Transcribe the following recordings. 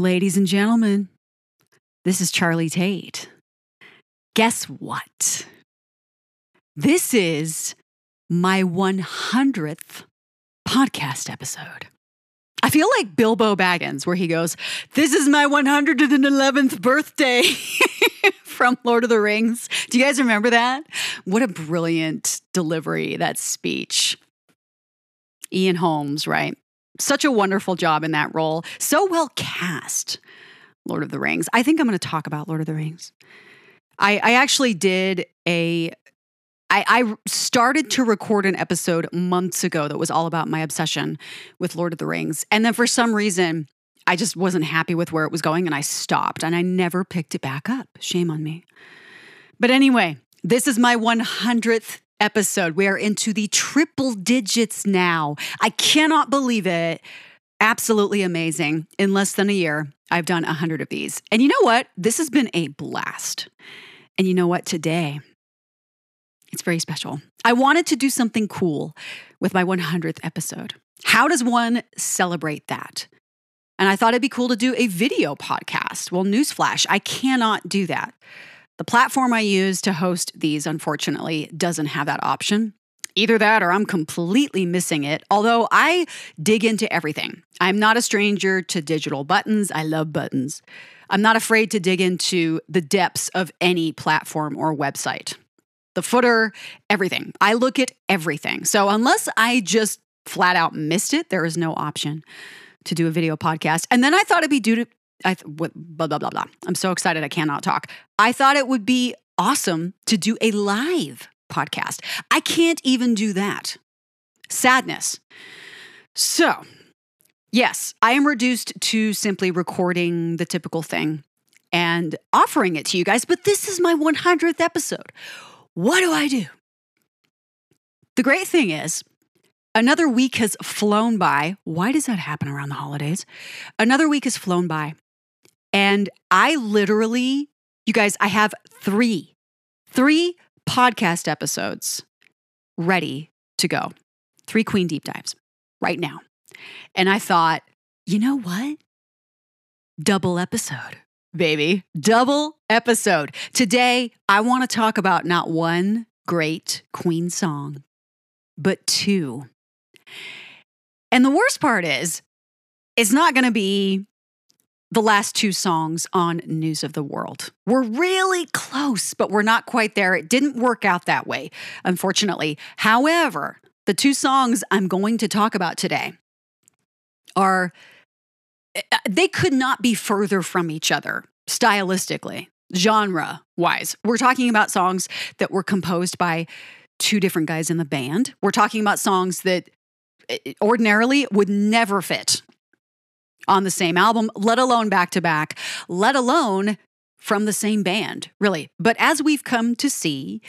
Ladies and gentlemen, this is Charlie Tate. Guess what? This is my 100th podcast episode. I feel like Bilbo Baggins, where he goes, This is my 111th birthday from Lord of the Rings. Do you guys remember that? What a brilliant delivery, that speech. Ian Holmes, right? Such a wonderful job in that role. So well cast, Lord of the Rings. I think I'm going to talk about Lord of the Rings. I, I actually did a I, I, started to record an episode months ago that was all about my obsession with Lord of the Rings. And then for some reason, I just wasn't happy with where it was going and I stopped and I never picked it back up. Shame on me. But anyway, this is my 100th episode. We are into the triple digits now. I cannot believe it. Absolutely amazing. In less than a year, I've done 100 of these. And you know what? This has been a blast. And you know what? Today, it's very special. I wanted to do something cool with my 100th episode. How does one celebrate that? And I thought it'd be cool to do a video podcast. Well, newsflash, I cannot do that. The platform I use to host these, unfortunately, doesn't have that option. Either that or I'm completely missing it, although I dig into everything. I'm not a stranger to digital buttons. I love buttons. I'm not afraid to dig into the depths of any platform or website. The footer, everything. I look at everything. So unless I just flat out missed it, there is no option to do a video podcast. And then I thought it'd be due to I th- blah blah blah blah. I'm so excited I cannot talk. I thought it would be awesome to do a live podcast. I can't even do that. Sadness. So, yes, I am reduced to simply recording the typical thing and offering it to you guys, but this is my 100th episode. What do I do? The great thing is, another week has flown by. Why does that happen around the holidays? Another week has flown by. And I literally, you guys, I have three, three podcast episodes ready to go. Three Queen Deep Dives right now. And I thought, you know what? Double episode, baby. Double episode. Today, I want to talk about not one great Queen song, but two. And the worst part is, it's not going to be the last two songs on News of the World. We're really close, but we're not quite there. It didn't work out that way, unfortunately. However, the two songs I'm going to talk about today are, eh, eh, they could not be further from each other stylistically, genre wise. We're talking about songs that were composed by two different guys in the band. We're talking about songs that eh, ordinarily would never fit on the same album, let alone back to back, let alone from the same band, really. But as we've come to see,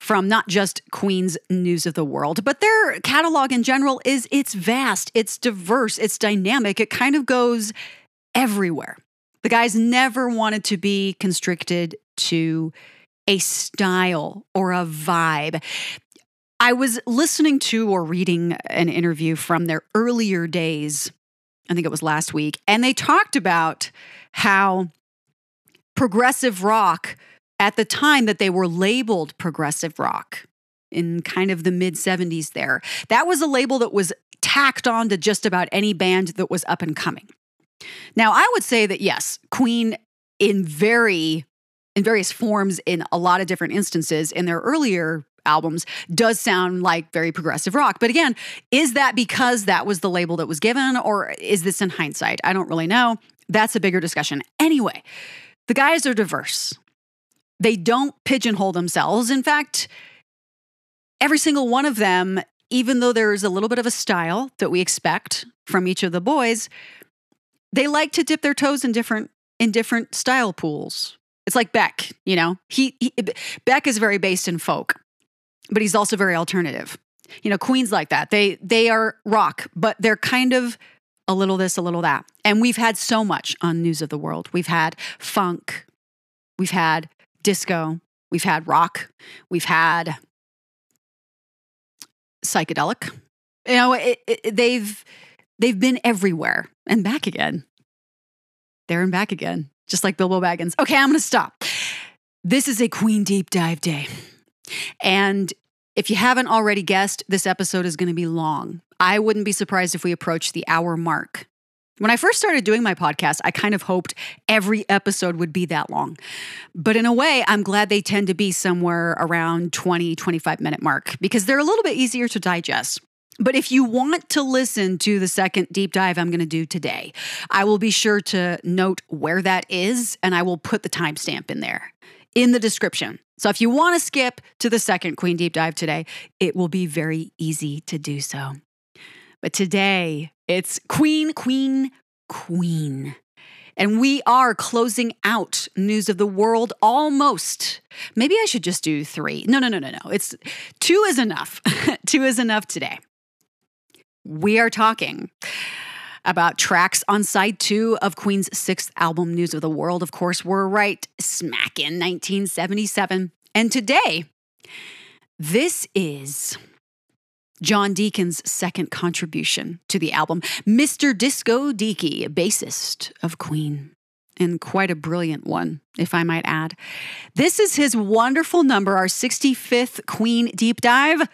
from not just Queen's News of the World, but their catalog in general is it's vast, it's diverse, it's dynamic, it kind of goes everywhere. The guys never wanted to be constricted to a style or a vibe. I was listening to or reading an interview from their earlier days I think it was last week, and they talked about how progressive rock at the time that they were labeled progressive rock in kind of the mid 70s there, that was a label that was tacked on to just about any band that was up and coming. Now, I would say that yes, Queen in very in various forms in a lot of different instances in their earlier albums does sound like very progressive rock. But again, is that because that was the label that was given, or is this in hindsight? I don't really know. That's a bigger discussion. Anyway, the guys are diverse. They don't pigeonhole themselves. In fact, every single one of them, even though there is a little bit of a style that we expect from each of the boys, they like to dip their toes in different in different style pools. It's like Beck, you know. He, he Beck is very based in folk but he's also very alternative. You know, Queen's like that. They they are rock, but they're kind of a little this, a little that. And we've had so much on News of the World. We've had funk, we've had disco, we've had rock, we've had psychedelic. You know, it, it, they've they've been everywhere and back again. there and back again, just like Bilbo Baggins. Okay, I'm going to stop. This is a Queen Deep Dive Day. And if you haven't already guessed, this episode is going to be long. I wouldn't be surprised if we approach the hour mark. When I first started doing my podcast, I kind of hoped every episode would be that long. But in a way, I'm glad they tend to be somewhere around 20, 25 minute mark because they're a little bit easier to digest. But if you want to listen to the second deep dive I'm going to do today, I will be sure to note where that is and I will put the timestamp in there in the description. So if you want to skip to the second Queen Deep Dive today, it will be very easy to do so. But today, it's Queen, Queen, Queen. And we are closing out news of the world almost. Maybe I should just do three. No, no, no, no, no. It's two is enough. two is enough today. We are talking about tracks on side two of Queen's sixth album, News of the World. Of course, we're right smack in 1977. And today, this is John Deacon's second contribution to the album, Mr. Disco Deaky, bassist of Queen. And quite a brilliant one, if I might add. This is his wonderful number, our 65th Queen deep dive.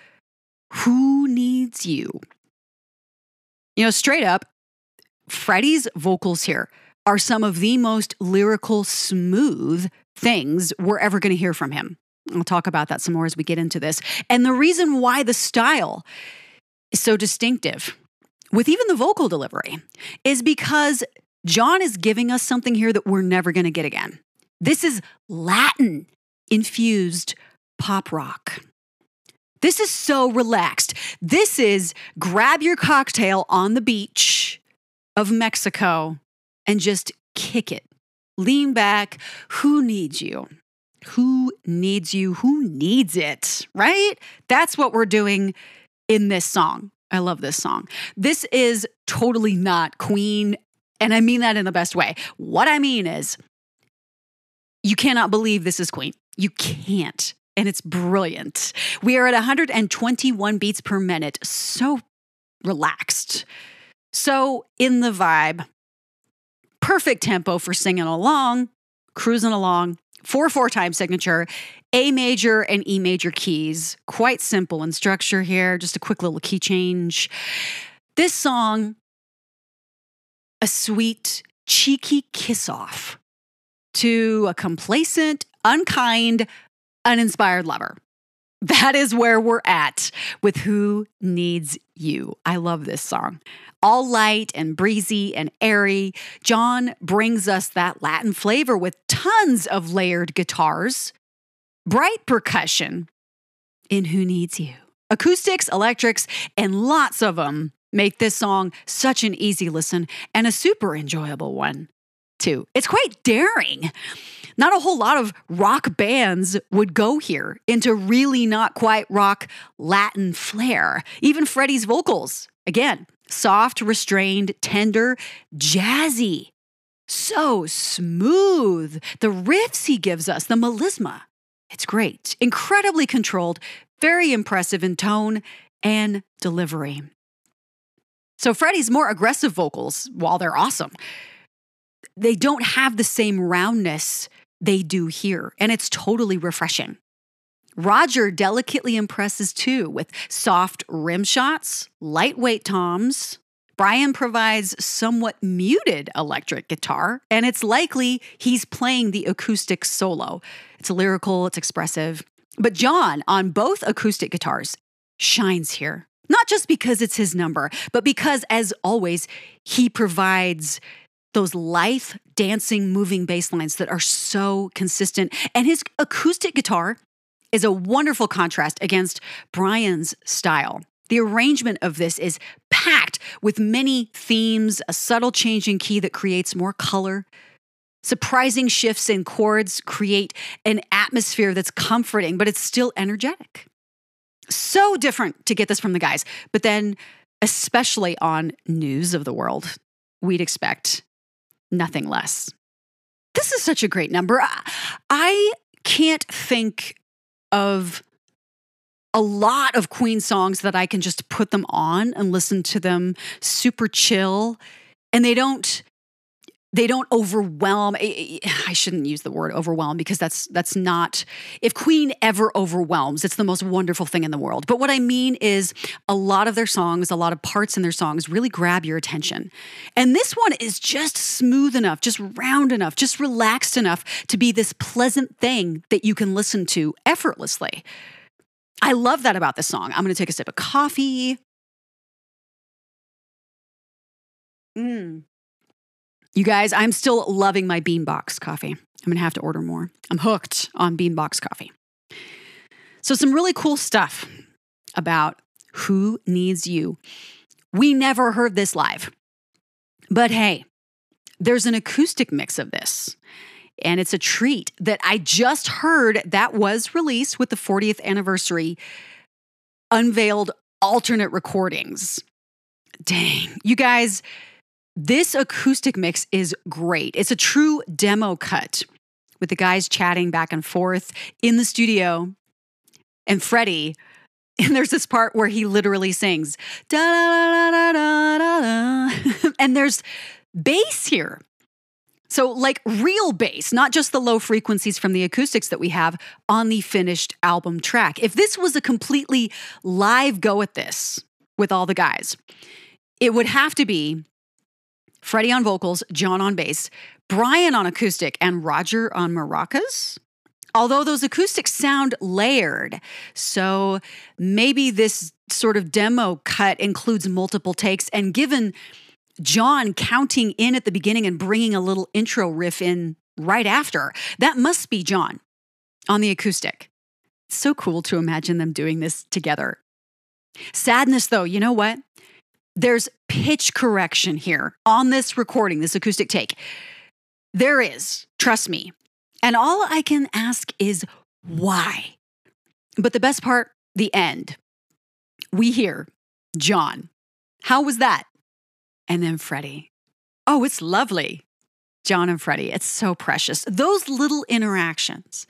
Who Needs You? You know, straight up, Freddie's vocals here are some of the most lyrical, smooth things we're ever going to hear from him. I'll talk about that some more as we get into this. And the reason why the style is so distinctive with even the vocal delivery is because John is giving us something here that we're never going to get again. This is Latin infused pop rock. This is so relaxed. This is grab your cocktail on the beach of Mexico and just kick it. Lean back. Who needs you? Who needs you? Who needs it? Right? That's what we're doing in this song. I love this song. This is totally not Queen, and I mean that in the best way. What I mean is, you cannot believe this is Queen. You can't. And it's brilliant. We are at 121 beats per minute. So relaxed. So, in the vibe, perfect tempo for singing along, cruising along, 4 4 time signature, A major and E major keys. Quite simple in structure here, just a quick little key change. This song, a sweet, cheeky kiss off to a complacent, unkind, uninspired lover. That is where we're at with Who Needs You. I love this song. All light and breezy and airy, John brings us that Latin flavor with tons of layered guitars, bright percussion in Who Needs You. Acoustics, electrics, and lots of them make this song such an easy listen and a super enjoyable one, too. It's quite daring not a whole lot of rock bands would go here into really not quite rock Latin flair. Even Freddie's vocals, again, soft, restrained, tender, jazzy. So smooth. The riffs he gives us, the melisma, it's great. Incredibly controlled, very impressive in tone and delivery. So, Freddie's more aggressive vocals, while they're awesome, they don't have the same roundness they do here, and it's totally refreshing. Roger delicately impresses too with soft rim shots, lightweight toms. Brian provides somewhat muted electric guitar, and it's likely he's playing the acoustic solo. It's lyrical, it's expressive. But John, on both acoustic guitars, shines here. Not just because it's his number, but because, as always, he provides those life dancing, moving bass lines that are so consistent. And his acoustic guitar is a wonderful contrast against Brian's style. The arrangement of this is packed with many themes, a subtle change in key that creates more color. Surprising shifts in chords create an atmosphere that's comforting, but it's still energetic. So different to get this from the guys. But then, especially on News of the World, we'd expect nothing less. This is such a great number. I can't think of a lot of Queen songs that I can just put them on and listen to them super chill. And they don't they don't overwhelm i shouldn't use the word overwhelm because that's that's not if queen ever overwhelms it's the most wonderful thing in the world. But what i mean is a lot of their songs a lot of parts in their songs really grab your attention. And this one is just smooth enough just round enough just relaxed enough to be this pleasant thing that you can listen to effortlessly. I love that about this song. I'm going to take a sip of coffee. Mm. You guys, I'm still loving my Beanbox coffee. I'm gonna have to order more. I'm hooked on Beanbox coffee. So, some really cool stuff about Who Needs You. We never heard this live, but hey, there's an acoustic mix of this. And it's a treat that I just heard that was released with the 40th anniversary unveiled alternate recordings. Dang, you guys, this acoustic mix is great. It's a true demo cut with the guys chatting back and forth in the studio. And Freddie, and there's this part where he literally sings, da da da da da da. And there's bass here. So, like real bass, not just the low frequencies from the acoustics that we have on the finished album track. If this was a completely live go at this with all the guys, it would have to be Freddie on vocals, John on bass, Brian on acoustic, and Roger on maracas. Although those acoustics sound layered, so maybe this sort of demo cut includes multiple takes. And given John counting in at the beginning and bringing a little intro riff in right after, that must be John on the acoustic. so cool to imagine them doing this together. Sadness, though, you know what? There's pitch correction here on this recording, this acoustic take. There is, trust me. And all I can ask is why? But the best part, the end. We hear John. How was that? And then Freddie. Oh, it's lovely. John and Freddie. It's so precious. Those little interactions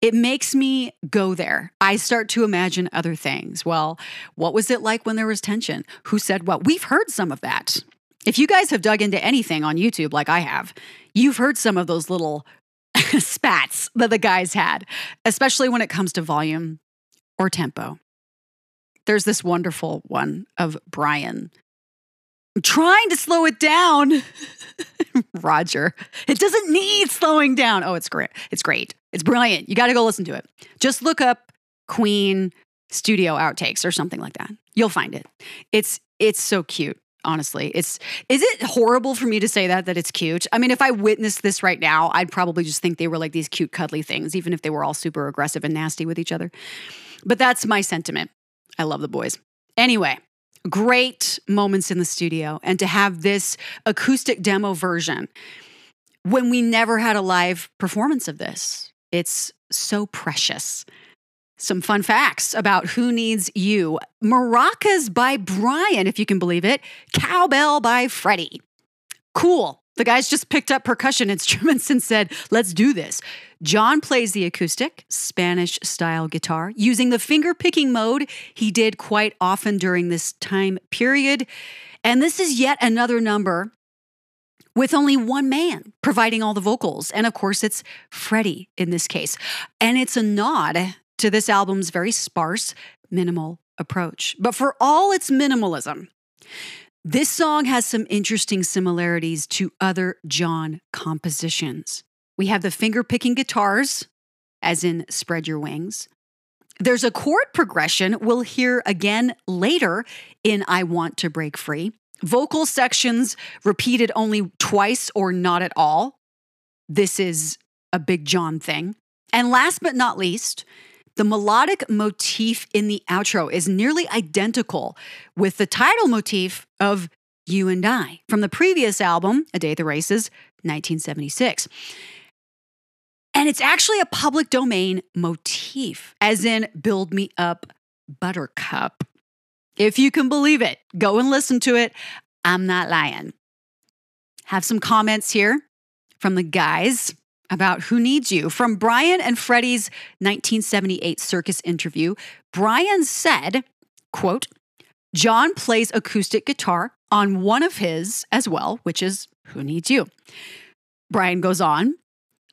it makes me go there. I start to imagine other things. Well, what was it like when there was tension? Who said what? We've heard some of that. If you guys have dug into anything on YouTube like I have, you've heard some of those little spats that the guys had, especially when it comes to volume or tempo. There's this wonderful one of Brian trying to slow it down. Roger, it doesn't need slowing down. Oh, it's great. It's great. It's brilliant. You got to go listen to it. Just look up Queen studio outtakes or something like that. You'll find it. It's it's so cute. Honestly, it's is it horrible for me to say that that it's cute? I mean, if I witnessed this right now, I'd probably just think they were like these cute cuddly things, even if they were all super aggressive and nasty with each other. But that's my sentiment. I love the boys. Anyway, great moments in the studio and to have this acoustic demo version when we never had a live performance of this. It's so precious. Some fun facts about Who Needs You Maracas by Brian, if you can believe it, Cowbell by Freddie. Cool. The guys just picked up percussion instruments and said, let's do this. John plays the acoustic, Spanish style guitar using the finger picking mode he did quite often during this time period. And this is yet another number with only one man providing all the vocals. And of course, it's Freddie in this case. And it's a nod to this album's very sparse, minimal approach. But for all its minimalism, this song has some interesting similarities to other John compositions. We have the finger picking guitars, as in Spread Your Wings. There's a chord progression we'll hear again later in I Want to Break Free. Vocal sections repeated only twice or not at all. This is a big John thing. And last but not least, the melodic motif in the outro is nearly identical with the title motif of You and I from the previous album, A Day at the Races, 1976. And it's actually a public domain motif, as in Build Me Up Buttercup. If you can believe it, go and listen to it. I'm not lying. Have some comments here from the guys about Who Needs You. From Brian and Freddie's 1978 circus interview, Brian said, quote, John plays acoustic guitar on one of his as well, which is Who needs you? Brian goes on,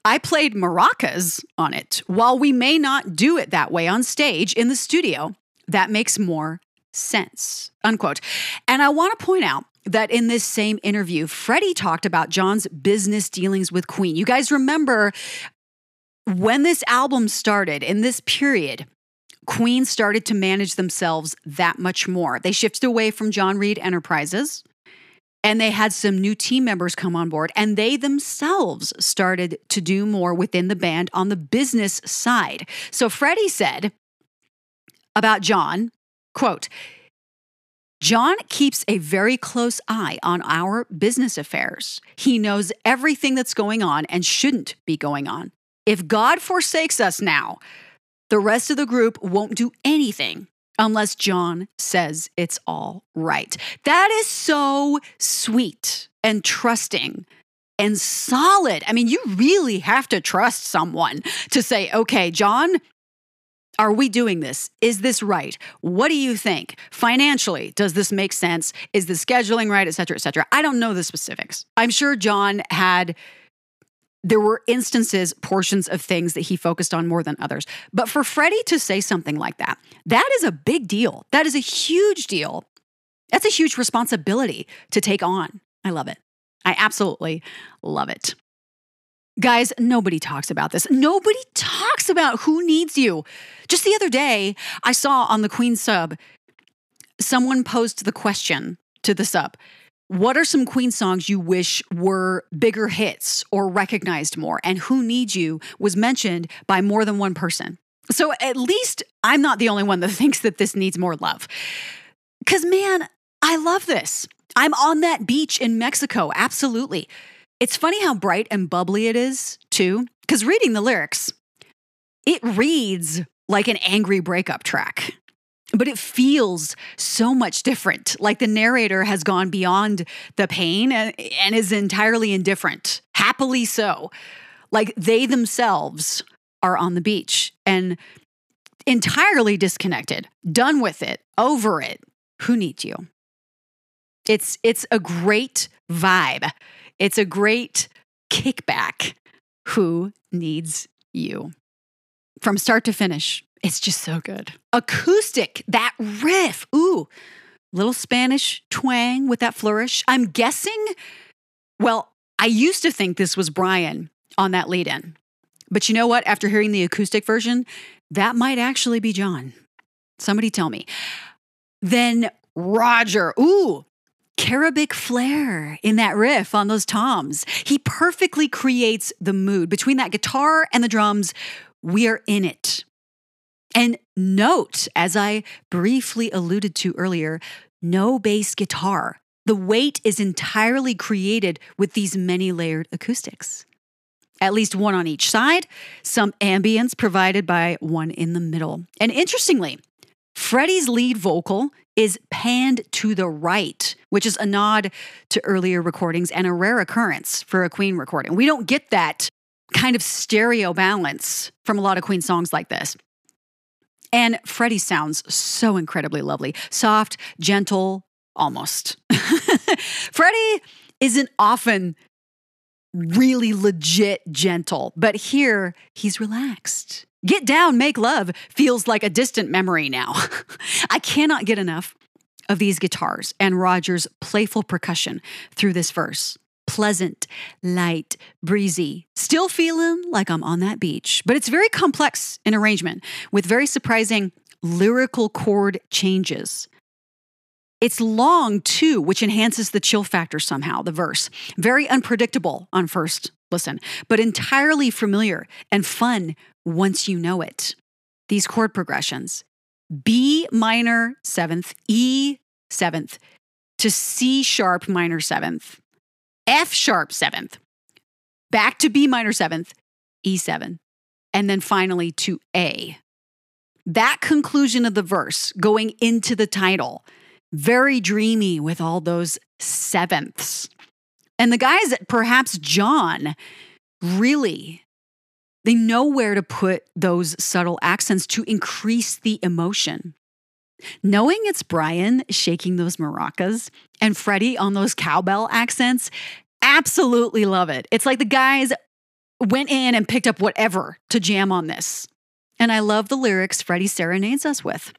I played maracas on it. While we may not do it that way on stage in the studio, that makes more sense. Unquote. And I want to point out that in this same interview, Freddie talked about John's business dealings with Queen. You guys remember when this album started in this period, Queen started to manage themselves that much more. They shifted away from John Reid Enterprises and they had some new team members come on board and they themselves started to do more within the band on the business side. So Freddie said about John, quote, John keeps a very close eye on our business affairs. He knows everything that's going on and shouldn't be going on. If God forsakes us now, the rest of the group won't do anything unless John says it's all right. That is so sweet and trusting and solid. I mean, you really have to trust someone to say, okay, John, are we doing this? Is this right? What do you think? Financially, does this make sense? Is the scheduling right, et cetera, et cetera? I don't know the specifics. I'm sure John had there were instances, portions of things that he focused on more than others. But for Freddie to say something like that, that is a big deal. That is a huge deal. That's a huge responsibility to take on. I love it. I absolutely love it. Guys, nobody talks about this. Nobody talks about who needs you. Just the other day, I saw on the Queen sub, someone posed the question to the sub what are some Queen songs you wish were bigger hits or recognized more? And Who Needs You was mentioned by more than one person. So at least I'm not the only one that thinks that this needs more love. Because, man, I love this. I'm on that beach in Mexico. Absolutely. It's funny how bright and bubbly it is, too. Because reading the lyrics, it reads like an angry breakup track but it feels so much different. Like the narrator has gone beyond the pain and, and, is entirely indifferent, happily so. Like they themselves are on the beach and entirely disconnected, done with it, over it. Who needs you? It's it's a great vibe. It's a great kickback. Who needs you? From start to finish, it's just so good. Acoustic, that riff. Ooh, little Spanish twang with that flourish. I'm guessing, well, I used to think this was Brian on that lead in. But you know what? After hearing the acoustic version, that might actually be John. Somebody tell me. Then Roger. Ooh, cherubic flair in that riff on those toms. He perfectly creates the mood between that guitar and the drums. We are in it. And note, as I briefly alluded to earlier, no bass guitar. The weight is entirely created with these many layered acoustics. At least one on each side, some ambience provided by one in the middle. And interestingly, Freddie's lead vocal is panned to the right, which is a nod to earlier recordings and a rare occurrence for a Queen recording. We don't get that kind of stereo balance from a lot of Queen songs like this. And Freddie sounds so incredibly lovely, soft, gentle, almost. Freddie isn't often really legit gentle, but here he's relaxed. Get down, make love feels like a distant memory now. I cannot get enough of these guitars and Roger's playful percussion through this verse pleasant, light, breezy, still feeling like I'm on that beach. But it's very complex in arrangement with very surprising lyrical chord changes. It's long too, which enhances the chill factor somehow, the verse. Very unpredictable on first listen, but entirely familiar and fun once you know it. These chord progressions B minor seventh, E seventh to C sharp minor seventh, F sharp seventh, back to B minor seventh, E7, and then finally to A. That conclusion of the verse going into the title, very dreamy with all those sevenths. And the guys, perhaps John, really, they know where to put those subtle accents to increase the emotion. Knowing it's Brian shaking those maracas and Freddie on those cowbell accents absolutely love it. It's like the guys went in and picked up whatever to jam on this. And I love the lyrics Freddie serenades us with.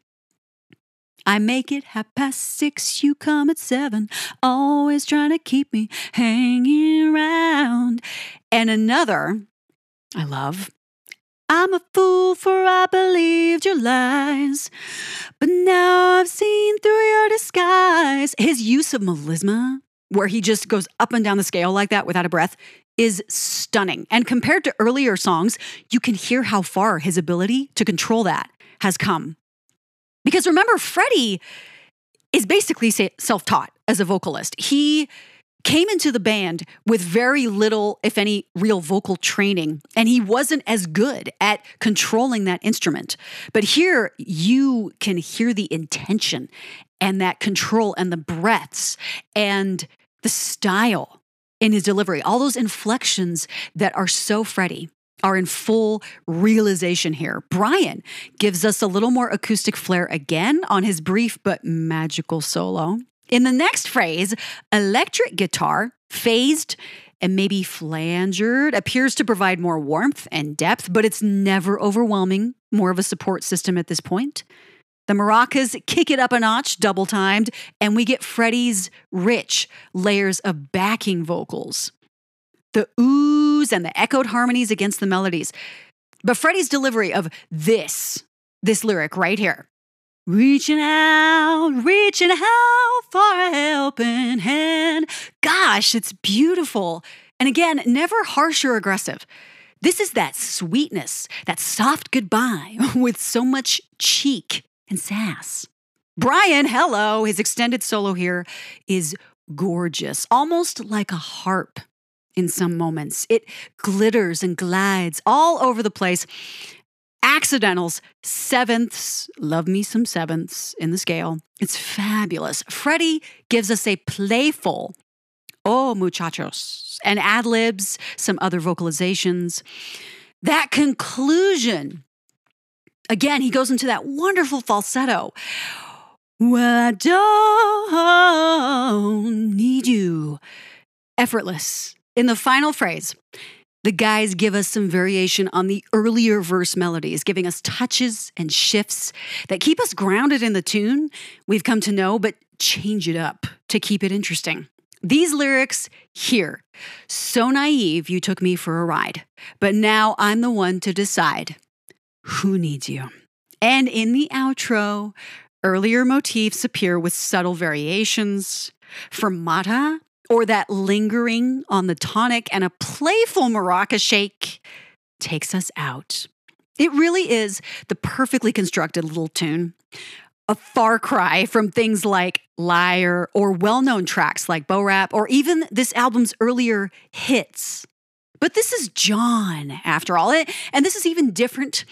I make it half past six, you come at seven, always trying to keep me hanging around. And another I love. I'm a fool for I believed your lies, but now I've seen through your disguise. His use of melisma, where he just goes up and down the scale like that without a breath, is stunning. And compared to earlier songs, you can hear how far his ability to control that has come. Because remember, Freddie is basically self taught as a vocalist. He came into the band with very little, if any, real vocal training, and he wasn't as good at controlling that instrument. But here you can hear the intention and that control and the breaths and the style in his delivery, all those inflections that are so Freddie are in full realization here. Brian gives us a little more acoustic flair again on his brief but magical solo. In the next phrase, electric guitar, phased and maybe flangered, appears to provide more warmth and depth, but it's never overwhelming, more of a support system at this point. The maracas kick it up a notch, double timed, and we get Freddie's rich layers of backing vocals. The and the echoed harmonies against the melodies. But Freddie's delivery of this, this lyric right here, Reaching out, reaching out for a helping hand. Gosh, it's beautiful. And again, never harsh or aggressive. This is that sweetness, that soft goodbye with so much cheek and sass. Brian, hello. His extended solo here is gorgeous, almost like a harp in some moments. It glitters and glides all over the place accidentals, sevenths, love me some sevenths in the scale. It's fabulous. Freddie gives us a playful, oh, muchachos, and ad libs, some other vocalizations. That conclusion, again, he goes into that wonderful falsetto. Well, I don't need you. Effortless. In the final phrase, the guys give us some variation on the earlier verse melodies, giving us touches and shifts that keep us grounded in the tune we've come to know, but change it up to keep it interesting. These lyrics here, so naive you took me for a ride, but now I'm the one to decide who needs you. And in the outro, earlier motifs appear with subtle variations. Fermata or that lingering on the tonic and a playful maraca shake takes us out. It really is the perfectly constructed little tune. A far cry from things like Liar or well known tracks like Bo Rap or even this album's earlier hits. But this is John, after all. And this is even different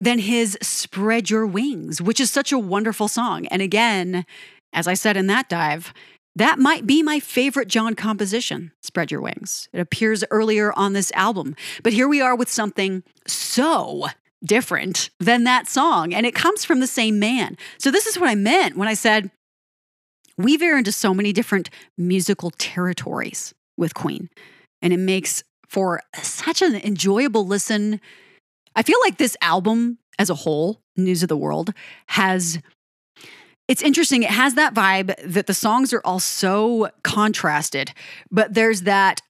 than his Spread Your Wings, which is such a wonderful song. And again, as I said in that dive, that might be my favorite John composition, Spread Your Wings. It appears earlier on this album, but here we are with something so different than that song, and it comes from the same man. So, this is what I meant when I said we veer into so many different musical territories with Queen, and it makes for such an enjoyable listen. I feel like this album as a whole, News of the World, has it's interesting. It has that vibe that the songs are all so contrasted, but there's that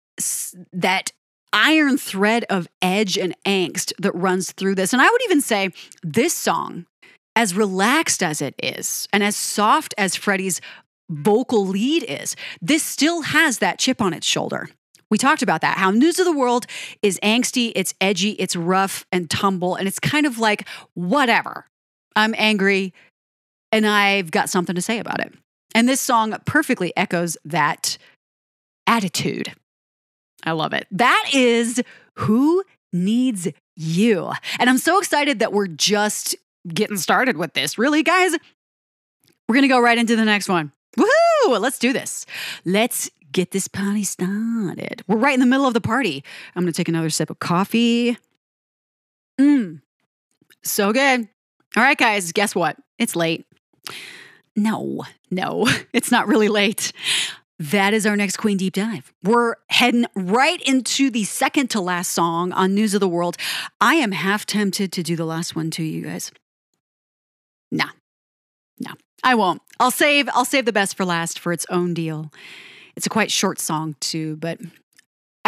that iron thread of edge and angst that runs through this. And I would even say this song, as relaxed as it is, and as soft as Freddie's vocal lead is, this still has that chip on its shoulder. We talked about that, how News of the World is angsty, it's edgy, it's rough and tumble, and it's kind of like, whatever. I'm angry and I've got something to say about it. And this song perfectly echoes that attitude. I love it. That is Who Needs You. And I'm so excited that we're just getting started with this. Really, guys? We're going to go right into the next one. Woohoo! Let's do this. Let's get this party started. We're right in the middle of the party. I'm going to take another sip of coffee. Mmm. So good. All right, guys, guess what? It's late. No, no, it's not really late. that is our next Queen Deep Dive. We're heading right into the second to last song on News of the World. I am half tempted to do the last one to you guys. Nah, no, I won't. I'll save. I'll save the best for last for its own deal. It's a quite short song too, but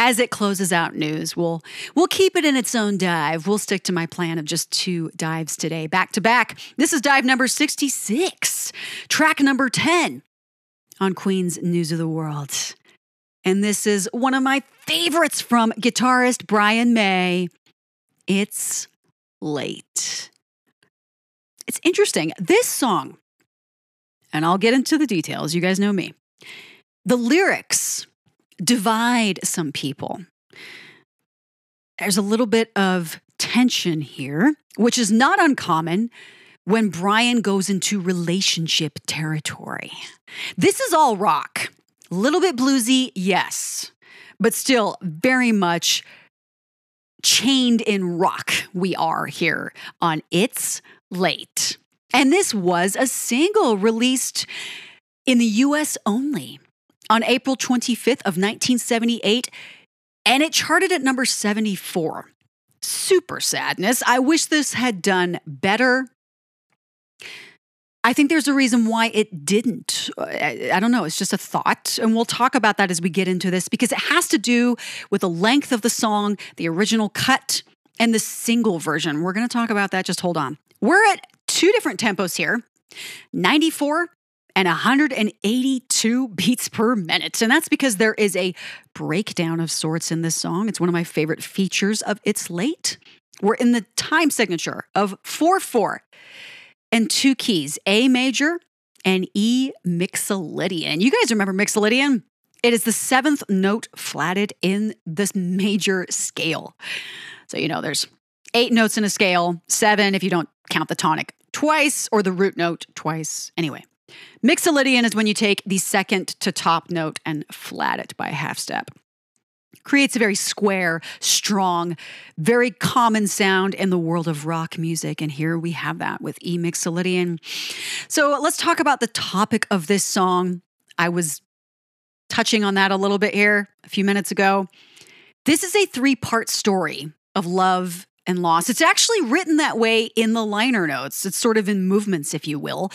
as it closes out news, we'll we'll keep it in its own dive. We'll stick to my plan of just two dives today, back to back. This is dive number 66, track number 10 on Queen's News of the World. And this is one of my favorites from guitarist Brian May. It's late. It's interesting. This song, and I'll get into the details, you guys know me. The lyrics divide some people. There's a little bit of tension here, which is not uncommon when Brian goes into relationship territory. This is all rock. A little bit bluesy, yes, but still very much chained in rock we are here on It's Late. And this was a single released in the US only on April 25th of 1978 and it charted at number 74. Super sadness. I wish this had done better. I think there's a reason why it didn't. I, don't know. It's just a thought. And we'll talk about that as we get into this because it has to do with the length of the song, the original cut, and the single version. We're going to talk about that. Just hold on. We're at two different tempos here 94 and 182 beats per minute. And that's because there is a breakdown of sorts in this song. It's one of my favorite features of It's Late. We're in the time signature of 4 4 and two keys A major and E mixolydian. You guys remember mixolydian? It is the seventh note flatted in this major scale. So, you know, there's eight notes in a scale, seven if you don't count the tonic twice or the root note twice. Anyway, mixolydian is when you take the second to top note and flat it by a half step. Creates a very square, strong, very common sound in the world of rock music. And here we have that with E Mixolydian. So let's talk about the topic of this song. I was touching on that a little bit here a few minutes ago. This is a three part story of love and loss. It's actually written that way in the liner notes. It's sort of in movements, if you will.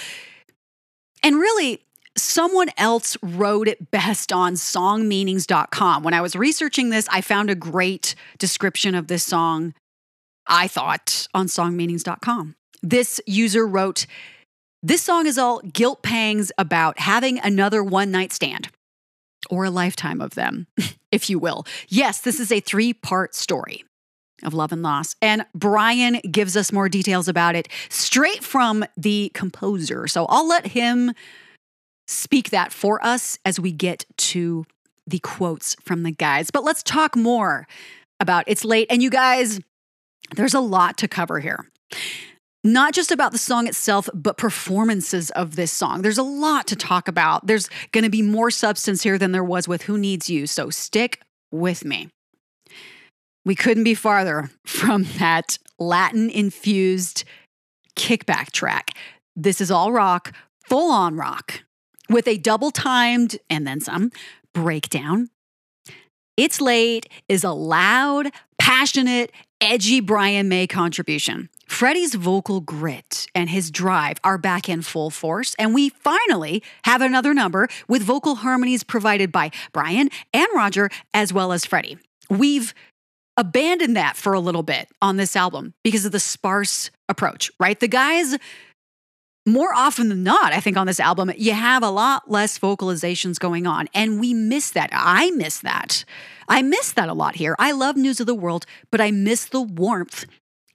And really, someone else wrote it best on songmeanings.com. When I was researching this, I found a great description of this song, I thought, on songmeanings.com. This user wrote, This song is all guilt pangs about having another one night stand or a lifetime of them, if you will. Yes, this is a three part story of Love and Loss. And Brian gives us more details about it straight from the composer. So I'll let him speak that for us as we get to the quotes from the guys. But let's talk more about It's Late. And you guys, there's a lot to cover here. Not just about the song itself, but performances of this song. There's a lot to talk about. There's going to be more substance here than there was with Who Needs You. So stick with me. We couldn't be farther from that Latin infused kickback track. This is all rock, full on rock, with a double timed and then some breakdown. It's Late is a loud, passionate, edgy Brian May contribution. Freddie's vocal grit and his drive are back in full force, and we finally have another number with vocal harmonies provided by Brian and Roger, as well as Freddie. We've abandoned that for a little bit on this album because of the sparse approach, right? The guys, more often than not, I think on this album, you have a lot less vocalizations going on. And we miss that. I miss that. I miss that a lot here. I love News of the World, but I miss the warmth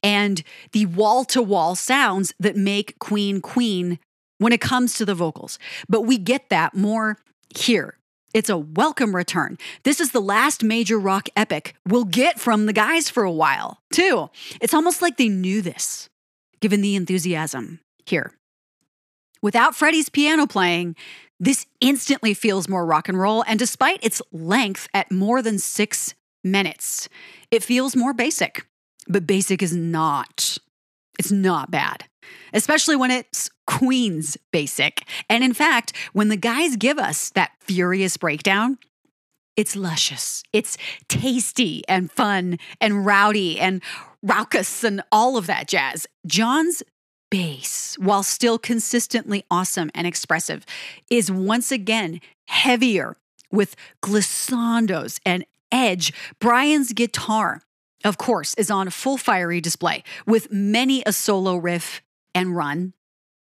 and the wall to wall sounds that make Queen Queen when it comes to the vocals. But we get that more here it's a welcome return. This is the last major rock epic we'll get from the guys for a while, too. It's almost like they knew this, given the enthusiasm here. Without Freddie's piano playing, this instantly feels more rock and roll, and despite its length at more than six minutes, it feels more basic. But basic is not It's not bad, especially when it's Queen's basic. And in fact, when the guys give us that furious breakdown, it's luscious, it's tasty and fun and rowdy and raucous and all of that jazz. John's bass, while still consistently awesome and expressive, is once again heavier with glissandos and edge. Brian's guitar, of course, is on full fiery display with many a solo riff and run.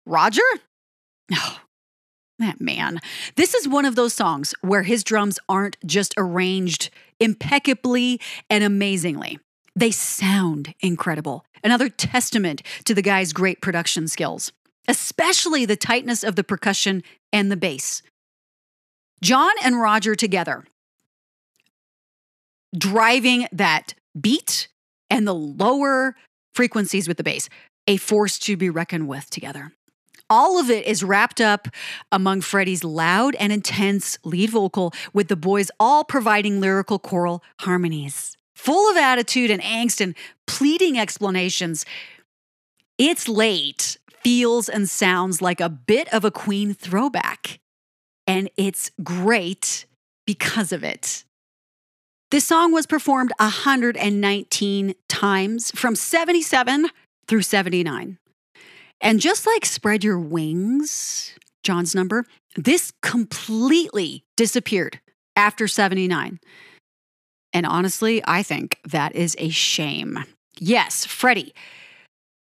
Roger? Oh, that man. This is one of those songs where his drums aren't just arranged impeccably and amazingly. They sound incredible. Another testament to the guy's great production skills, especially the tightness of the percussion and the bass. John and Roger together, driving that beat and the lower frequencies with the bass, a force to be reckoned with together. All of it is wrapped up among Freddie's loud and intense lead vocal, with the boys all providing lyrical choral harmonies full of attitude and angst and pleading explanations. It's late feels and sounds like a bit of a Queen throwback, and it's great because of it. This song was performed 119 times from 77 through 79. And just like Spread Your Wings, John's number, this completely disappeared after 79. And honestly, I think that is a shame. Yes, Freddie.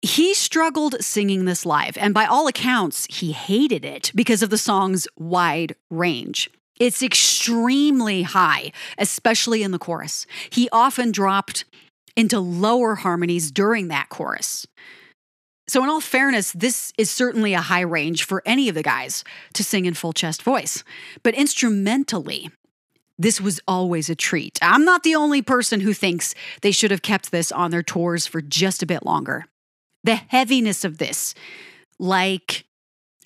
He struggled singing this live, and by all accounts, he hated it because of the song's wide range. It's extremely high, especially in the chorus. He often dropped into lower harmonies during that chorus. So, in all fairness, this is certainly a high range for any of the guys to sing in full chest voice. But instrumentally, this was always a treat. I'm not the only person who thinks they should have kept this on their tours for just a bit longer. The heaviness of this, like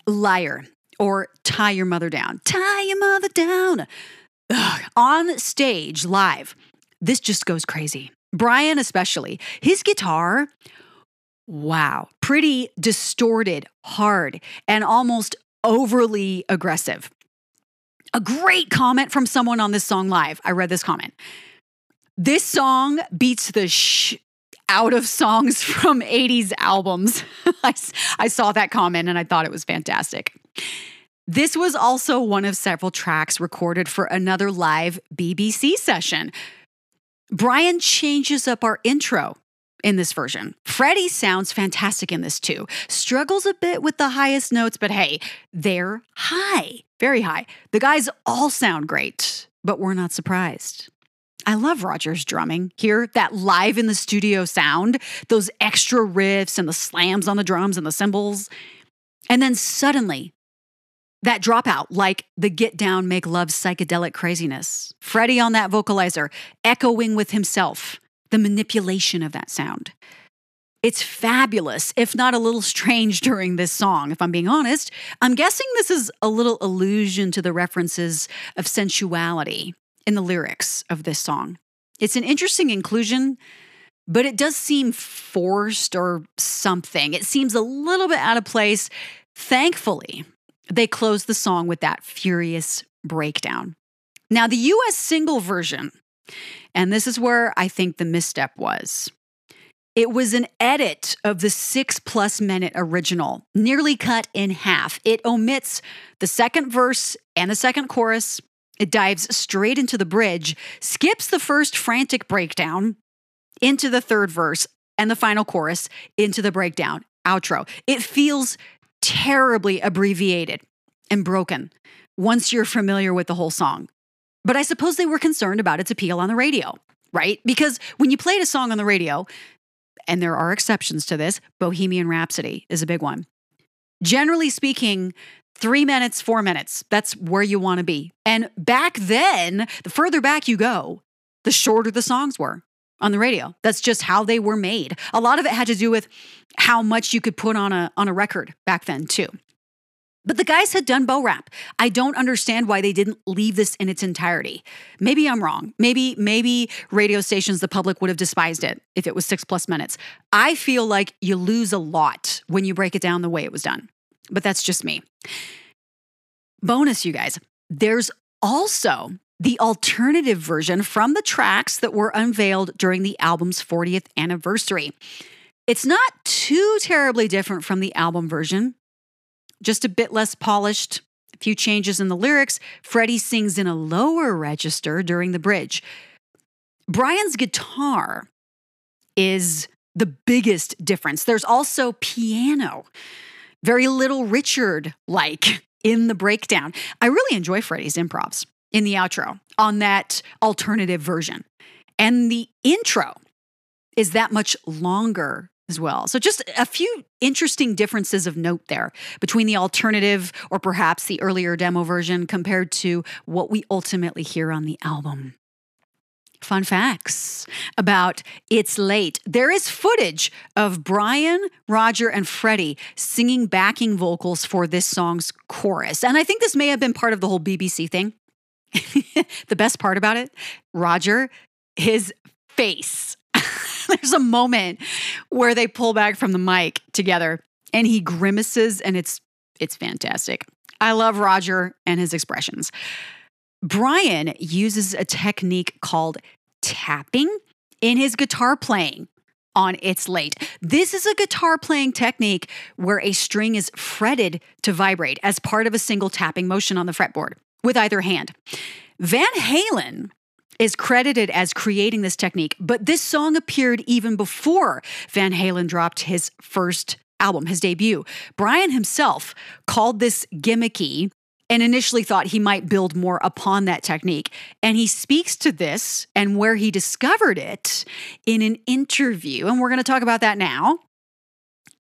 Liar or Tie Your Mother Down, Tie Your Mother Down, Ugh. on stage live, this just goes crazy. Brian, especially, his guitar, wow, pretty distorted, hard, and almost overly aggressive a great comment from someone on this song live. I read this comment. This song beats the sh out of songs from 80s albums. I, I saw that comment and I thought it was fantastic. This was also one of several tracks recorded for another live BBC session. Brian changes up our intro in this version. Freddie sounds fantastic in this too. Struggles a bit with the highest notes, but hey, they're high, very high. The guys all sound great, but we're not surprised. I love Roger's drumming. Hear that live in the studio sound, those extra riffs and the slams on the drums and the cymbals. And then suddenly, that dropout, like the get down, make love psychedelic craziness. Freddie on that vocalizer, echoing with himself the manipulation of that sound. It's fabulous, if not a little strange during this song, if I'm being honest. I'm guessing this is a little allusion to the references of sensuality in the lyrics of this song. It's an interesting inclusion, but it does seem forced or something. It seems a little bit out of place. Thankfully, they close the song with that furious breakdown. Now, the US single version and this is where I think the misstep was. It was an edit of the six plus minute original, nearly cut in half. It omits the second verse and the second chorus. It dives straight into the bridge, skips the first frantic breakdown into the third verse and the final chorus into the breakdown, outro. It feels terribly abbreviated and broken once you're familiar with the whole song. But I suppose they were concerned about its appeal on the radio, right? Because when you played a song on the radio, and there are exceptions to this, Bohemian Rhapsody is a big one. Generally speaking, three minutes, four minutes, that's where you want to be. And back then, the further back you go, the shorter the songs were on the radio. That's just how they were made. A lot of it had to do with how much you could put on a on a record back then too. But the guys had done Bo Rhap. I don't understand why they didn't leave this in its entirety. Maybe I'm wrong. Maybe, maybe radio stations, the public would have despised it if it was six plus minutes. I feel like you lose a lot when you break it down the way it was done. But that's just me. Bonus, you guys, there's also the alternative version from the tracks that were unveiled during the album's 40th anniversary. It's not too terribly different from the album version, just a bit less polished, a few changes in the lyrics. Freddie sings in a lower register during the bridge. Brian's guitar is the biggest difference. There's also piano, very Little Richard like in the breakdown. I really enjoy Freddie's improvs in the outro on that alternative version. And the intro is that much longer as well. So, just a few interesting differences of note there between the alternative or perhaps the earlier demo version compared to what we ultimately hear on the album. Fun facts about It's Late. There is footage of Brian, Roger, and Freddie singing backing vocals for this song's chorus. And I think this may have been part of the whole BBC thing. the best part about it, Roger, his face there's a moment where they pull back from the mic together and he grimaces and it's it's fantastic. I love Roger and his expressions. Brian uses a technique called tapping in his guitar playing on It's Late. This is a guitar playing technique where a string is fretted to vibrate as part of a single tapping motion on the fretboard with either hand. Van Halen is credited as creating this technique, but this song appeared even before Van Halen dropped his first album, his debut. Brian himself called this gimmicky and initially thought he might build more upon that technique. And he speaks to this and where he discovered it in an interview. And we're going to talk about that now.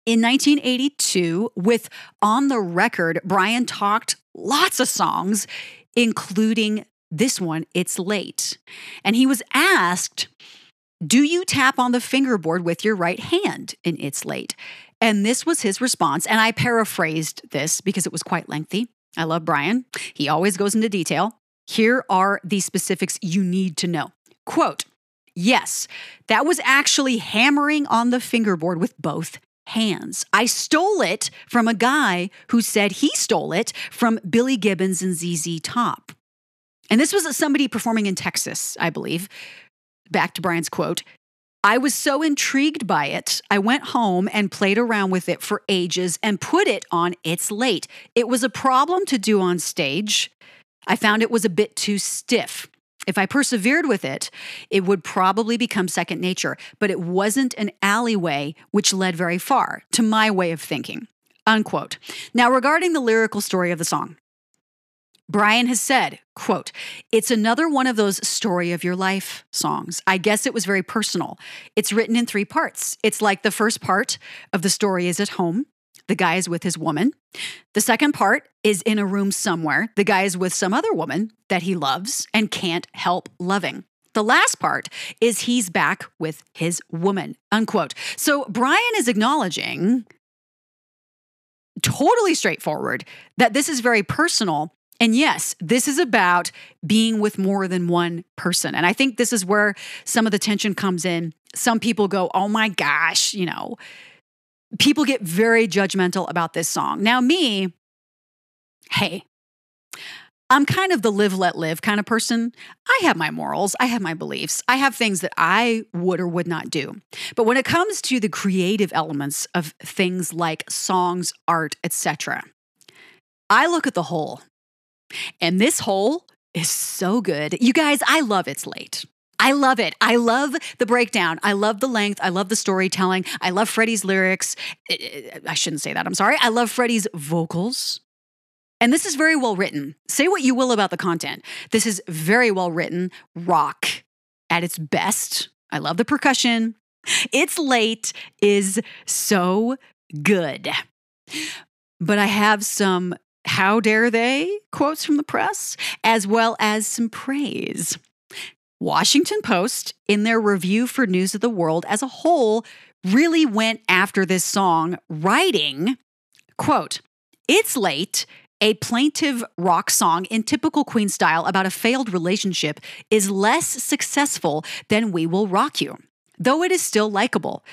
In 1982, with On the Record, Brian talked lots of songs, including this one, It's Late. And he was asked, Do you tap on the fingerboard with your right hand in It's Late? And this was his response. And I paraphrased this because it was quite lengthy. I love Brian. He always goes into detail. Here are the specifics you need to know. Quote, Yes, that was actually hammering on the fingerboard with both hands. I stole it from a guy who said he stole it from Billy Gibbons and ZZ Top. And this was somebody performing in Texas, I believe. Back to Brian's quote. I was so intrigued by it, I went home and played around with it for ages and put it on It's Late. It was a problem to do on stage. I found it was a bit too stiff. If I persevered with it, it would probably become second nature, but it wasn't an alleyway which led very far, to my way of thinking. Unquote. Now, regarding the lyrical story of the song, Brian has said, quote, it's another one of those story of your life songs. I guess it was very personal. It's written in three parts. It's like the first part of the story is at home. The guy is with his woman. The second part is in a room somewhere. The guy is with some other woman that he loves and can't help loving. The last part is he's back with his woman, unquote. So Brian is acknowledging, totally straightforward, that this is very personal and yes, this is about being with more than one person. And I think this is where some of the tension comes in. Some people go, oh my gosh, you know, people get very judgmental about this song. Now, me, hey, I'm kind of the live, let live kind of person. I have my morals, I have my beliefs, I have things that I would or would not do. But when it comes to the creative elements of things like songs, art, etc., I look at the whole. And this whole is so good. You guys, I love It's Late. I love it. I love the breakdown. I love the length. I love the storytelling. I love Freddie's lyrics. I shouldn't say that. I'm sorry. I love Freddie's vocals. And this is very well written. Say what you will about the content. This is very well written rock at its best. I love the percussion. It's Late is so good. But I have some how dare they quotes from the press, as well as some praise. Washington Post, in their review for News of the World as a whole, really went after this song, writing, quote, It's Late, a plaintive rock song in typical Queen style about a failed relationship, is less successful than We Will Rock You, though it is still likable.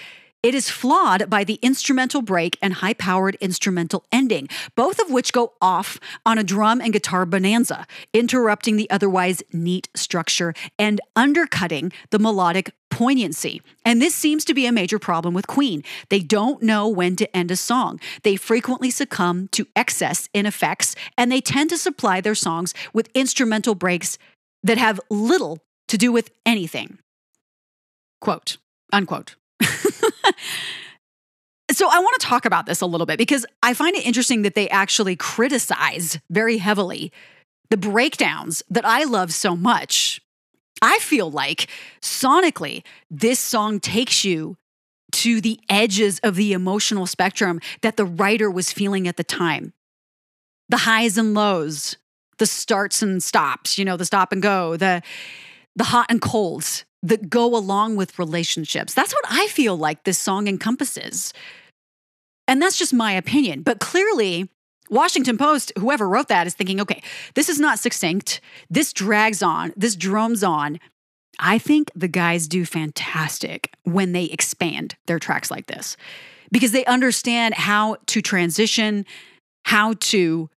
It is flawed by the instrumental break and high powered instrumental ending, both of which go off on a drum and guitar bonanza, interrupting the otherwise neat structure and undercutting the melodic poignancy. And this seems to be a major problem with Queen. They don't know when to end a song. They frequently succumb to excess in effects, and they tend to supply their songs with instrumental breaks that have little to do with anything. Quote, unquote. So I want to talk about this a little bit because I find it interesting that they actually criticize very heavily the breakdowns that I love so much. I feel like sonically, this song takes you to the edges of the emotional spectrum that the writer was feeling at the time. The highs and lows, the starts and stops, you know, the stop and go, the the hot and colds, that go along with relationships. That's what I feel like this song encompasses. And that's just my opinion. But clearly, Washington Post, whoever wrote that, is thinking, okay, this is not succinct. This drags on. This drums on. I think the guys do fantastic when they expand their tracks like this because they understand how to transition, how to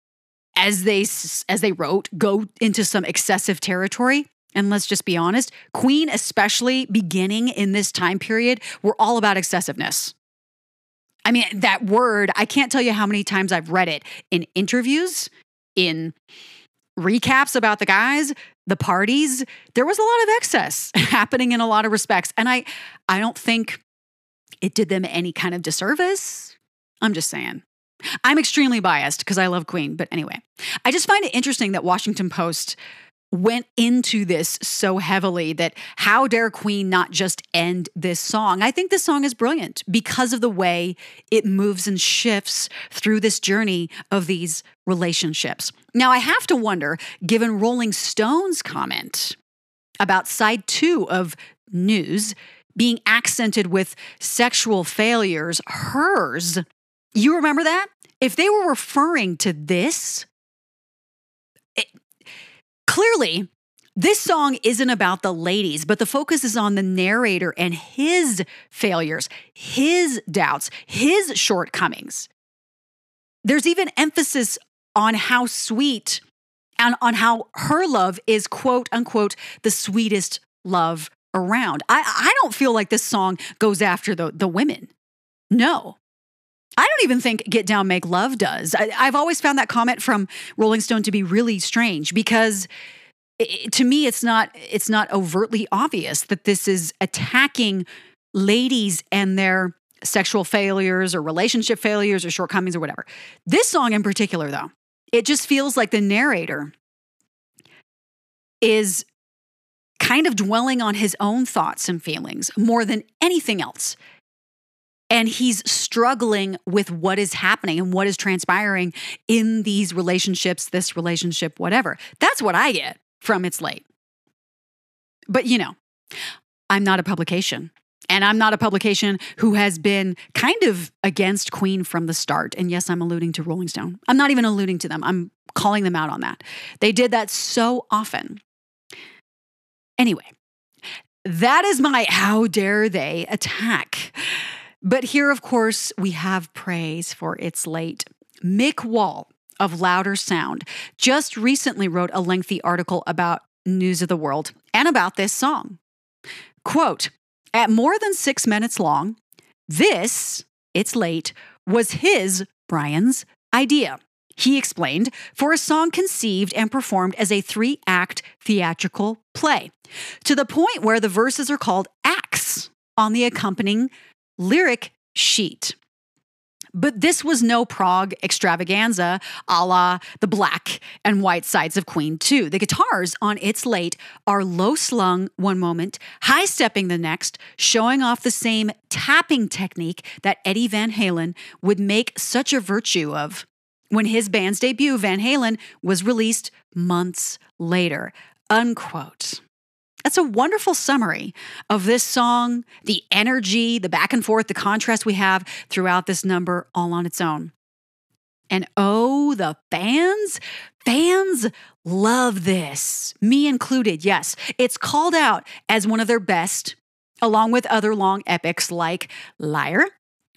as they as they wrote go into some excessive territory and let's just be honest, Queen, especially beginning in this time period, were all about excessiveness. I mean, that word, I can't tell you how many times I've read it in interviews, in recaps about the guys, the parties. There was a lot of excess happening in a lot of respects. And I I don't think it did them any kind of disservice. I'm just saying. I'm extremely biased because I love Queen, but anyway. I just find it interesting that Washington Post went into this so heavily that how dare Queen not just end this song? I think this song is brilliant because of the way it moves and shifts through this journey of these relationships. Now, I have to wonder, given Rolling Stone's comment about side two of news being accented with sexual failures, hers, you remember that? If they were referring to this, Clearly, this song isn't about the ladies, but the focus is on the narrator and his failures, his doubts, his shortcomings. There's even emphasis on how sweet and on how her love is quote unquote the sweetest love around. I, I don't feel like this song goes after the, the women. No. I don't even think Get Down, Make Love does. I, have always found that comment from Rolling Stone to be really strange because it, to me, it's not it's not overtly obvious that this is attacking ladies and their sexual failures or relationship failures or shortcomings or whatever. This song in particular, though, it just feels like the narrator is kind of dwelling on his own thoughts and feelings more than anything else and he's struggling with what is happening and what is transpiring in these relationships, this relationship, whatever. That's what I get from It's Late. But you know, I'm not a publication. And I'm not a publication who has been kind of against Queen from the start. And yes, I'm alluding to Rolling Stone. I'm not even alluding to them, I'm calling them out on that. They did that so often. Anyway, that is my how dare they attack. But here, of course, we have praise for It's Late. Mick Wall of Louder Sound just recently wrote a lengthy article about News of the World and about this song. Quote, at more than six minutes long, this, It's Late, was his, Brian's, idea. He explained, for a song conceived and performed as a three act theatrical play, to the point where the verses are called acts on the accompanying lyric sheet. But this was no prog extravaganza a la the black and white sides of Queen 2. The guitars on It's Late are low slung one moment, high stepping the next, showing off the same tapping technique that Eddie Van Halen would make such a virtue of when his band's debut, Van Halen, was released months later. Unquote. That's a wonderful summary of this song, the energy, the back and forth, the contrast we have throughout this number all on its own. And oh, the fans, fans love this, me included. Yes, it's called out as one of their best, along with other long epics like Liar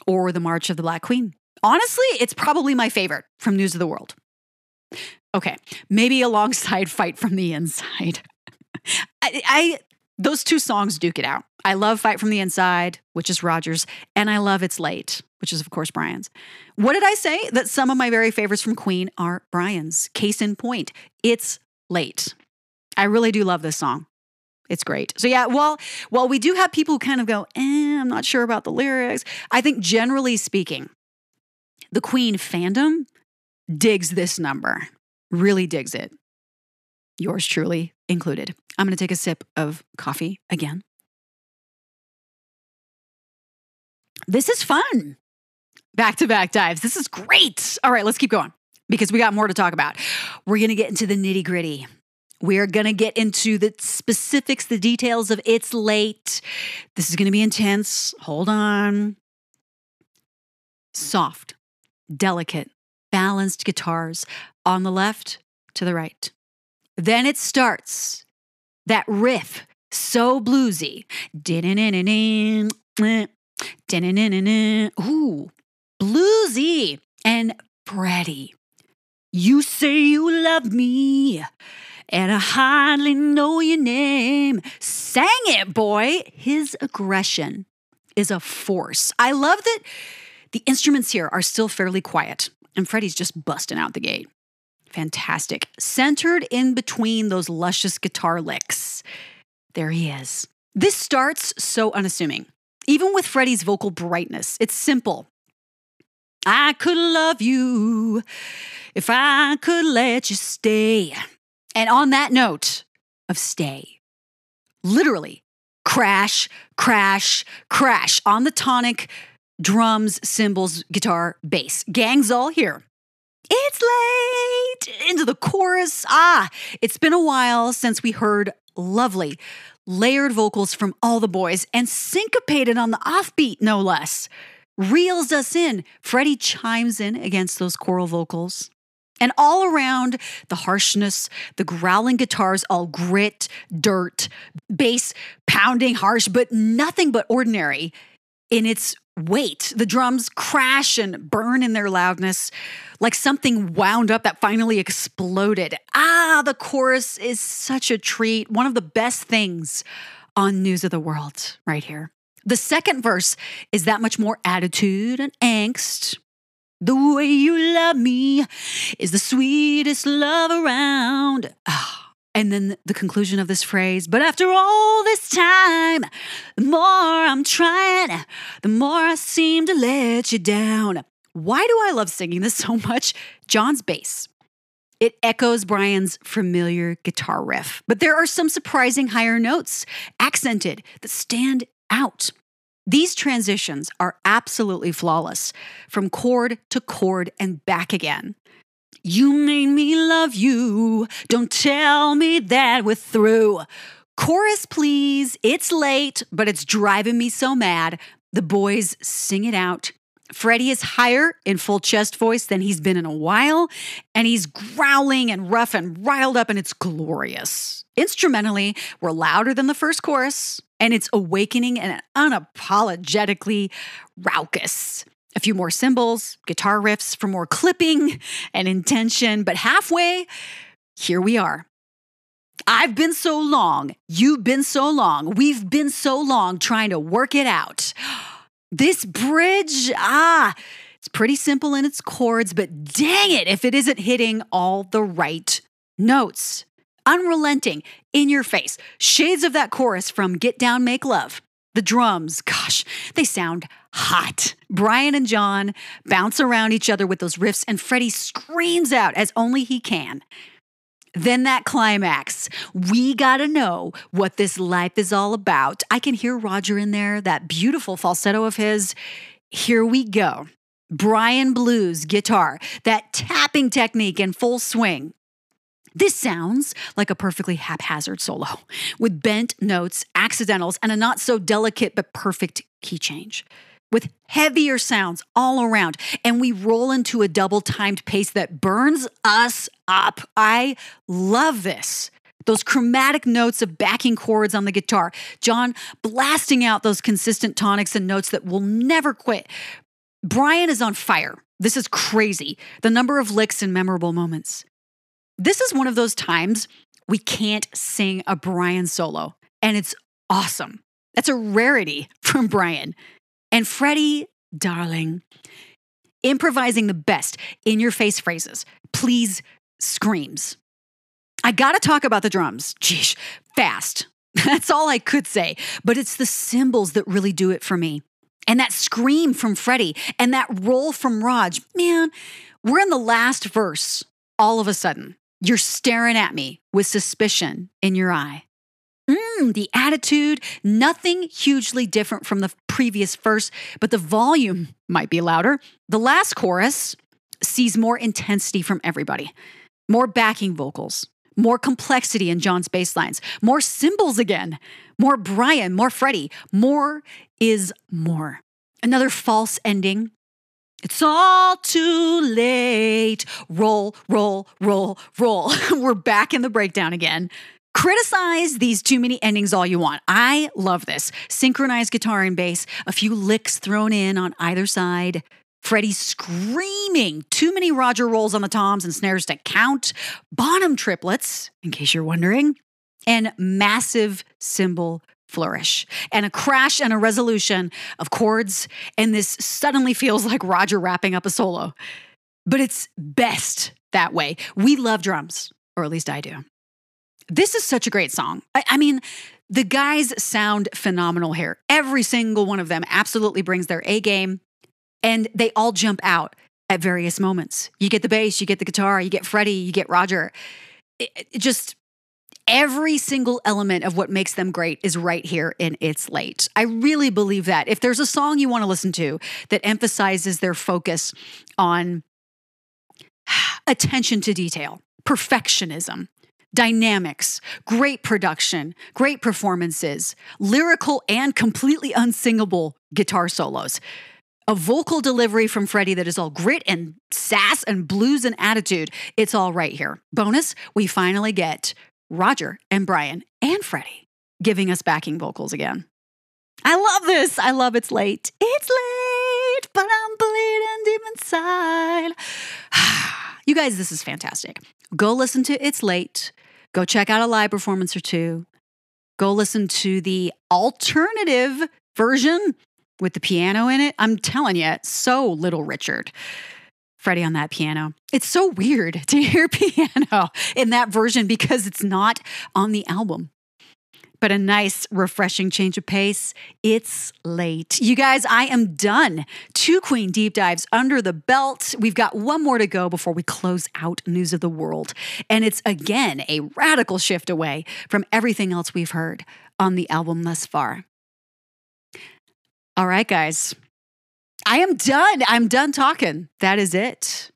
or The March of the Black Queen. Honestly, it's probably my favorite from News of the World. Okay, maybe alongside Fight from the Inside. I, I those two songs duke it out. I love Fight from the Inside, which is Rogers, and I love It's Late, which is, of course, Brian's. What did I say? That some of my very favorites from Queen are Brian's. Case in point, It's Late. I really do love this song. It's great. So yeah, well, well, we do have people who kind of go, eh, I'm not sure about the lyrics. I think generally speaking, the Queen fandom digs this number, really digs it. Yours truly included. I'm going to take a sip of coffee again. This is fun. Back to back dives. This is great. All right, let's keep going because we got more to talk about. We're going to get into the nitty gritty. We are going to get into the specifics, the details of It's Late. This is going to be intense. Hold on. Soft, delicate, balanced guitars on the left to the right. Then it starts that riff, so bluesy. Ooh, bluesy and Freddie. You say you love me, and I hardly know your name. Sang it, boy. His aggression is a force. I love that the instruments here are still fairly quiet, and Freddie's just busting out the gate. Fantastic. Centered in between those luscious guitar licks. There he is. This starts so unassuming. Even with Freddie's vocal brightness, it's simple. I could love you if I could let you stay. And on that note of stay, literally crash, crash, crash on the tonic, drums, cymbals, guitar, bass. Gang's all here. It's late into the chorus. Ah, it's been a while since we heard lovely, layered vocals from all the boys and syncopated on the offbeat, no less. Reels us in. Freddie chimes in against those choral vocals. And all around the harshness, the growling guitars, all grit, dirt, bass pounding harsh, but nothing but ordinary in its weight. The drums crash and burn in their loudness like something wound up that finally exploded. Ah, the chorus is such a treat. One of the best things on News of the World right here. The second verse is that much more attitude and angst. The way you love me is the sweetest love around. Ah. And then the conclusion of this phrase, but after all this time, the more I'm trying, the more I seem to let you down. Why do I love singing this so much? John's bass. It echoes Brian's familiar guitar riff, but there are some surprising higher notes, accented, that stand out. These transitions are absolutely flawless, from chord to chord and back again. You made me love you. Don't tell me that we're through. Chorus, please. It's late, but it's driving me so mad. The boys sing it out. Freddie is higher in full chest voice than he's been in a while, and he's growling and rough and riled up, and it's glorious. Instrumentally, we're louder than the first chorus, and it's awakening and unapologetically raucous a few more cymbals, guitar riffs for more clipping and intention, but halfway, here we are. I've been so long, you've been so long, we've been so long trying to work it out. This bridge, ah, it's pretty simple in its chords, but dang it if it isn't hitting all the right notes. Unrelenting, in your face, shades of that chorus from Get Down, Make Love. The drums, gosh, they sound hot. Brian and John bounce around each other with those riffs, and Freddie screams out as only he can. Then that climax. We got to know what this life is all about. I can hear Roger in there, that beautiful falsetto of his. Here we go. Brian Blues guitar, that tapping technique in full swing. This sounds like a perfectly haphazard solo with bent notes, accidentals, and a not so delicate but perfect key change. with heavier sounds all around. And we roll into a double timed pace that burns us up. I love this. Those chromatic notes of backing chords on the guitar. John blasting out those consistent tonics and notes that will never quit. Brian is on fire. This is crazy. The number of licks and memorable moments. This is one of those times we can't sing a Brian solo, and it's awesome. That's a rarity from Brian. And Freddie, darling, improvising the best in your face phrases, please screams. I gotta talk about the drums. Geesh, fast. That's all I could say. But it's the cymbals that really do it for me. And that scream from Freddie and that roll from Rog. Man, we're in the last verse all of a sudden. You're staring at me with suspicion in your eye. Mm, the attitude, nothing hugely different from the previous verse, but the volume might be louder. The last chorus sees more intensity from everybody, more backing vocals, more complexity in John's bass lines, more cymbals again, more Brian, more Freddie. More is more. Another false ending. It's all too late. Roll, roll, roll, roll. We're back in the breakdown again. Criticize these too many endings all you want. I love this. Synchronized guitar and bass, a few licks thrown in on either side. Freddie screaming, too many Roger rolls on the toms and snares to count, Bonham triplets, in case you're wondering, and massive cymbal flourish, and a crash and a resolution of chords. And this suddenly feels like Roger wrapping up a solo. But it's best that way. We love drums, or at least I do. This is such a great song. I, I, mean, the guys sound phenomenal here. Every single one of them absolutely brings their A game, and they all jump out at various moments. You get the bass, you get the guitar, you get Freddie, you get Roger. It, it just every single element of what makes them great is right here in It's Late. I really believe that. If there's a song you want to listen to that emphasizes their focus on attention to detail, perfectionism, dynamics, great production, great performances, lyrical and completely unsingable guitar solos. A vocal delivery from Freddie that is all grit and sass and blues and attitude. It's all right here. Bonus, we finally get Roger and Brian and Freddie giving us backing vocals again. I love this. I love it's late. It's late, but I'm bleeding deep inside. you guys, this is fantastic. Go listen to It's Late. Go check out a live performance or two. Go listen to the alternative version with the piano in it. I'm telling you, so Little Richard. Freddie on that piano. It's so weird to hear piano in that version because it's not on the album but a nice, refreshing change of pace. It's late. You guys, I am done. Two Queen deep dives under the belt. We've got one more to go before we close out News of the World. And it's again a radical shift away from everything else we've heard on the album thus far. All right, guys. I am done. I'm done talking. That is it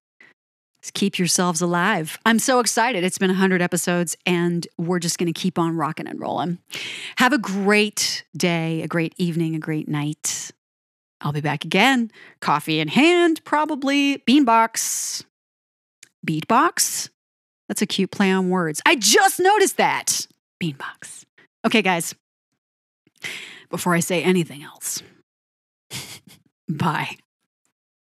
keep yourselves alive. I'm so excited. It's been 100 episodes and we're just going to keep on rocking and rolling. Have a great day, a great evening, a great night. I'll be back again. Coffee in hand, probably. Beanbox. Beatbox? That's a cute play on words. I just noticed that. Beanbox. Okay, guys. Before I say anything else, bye.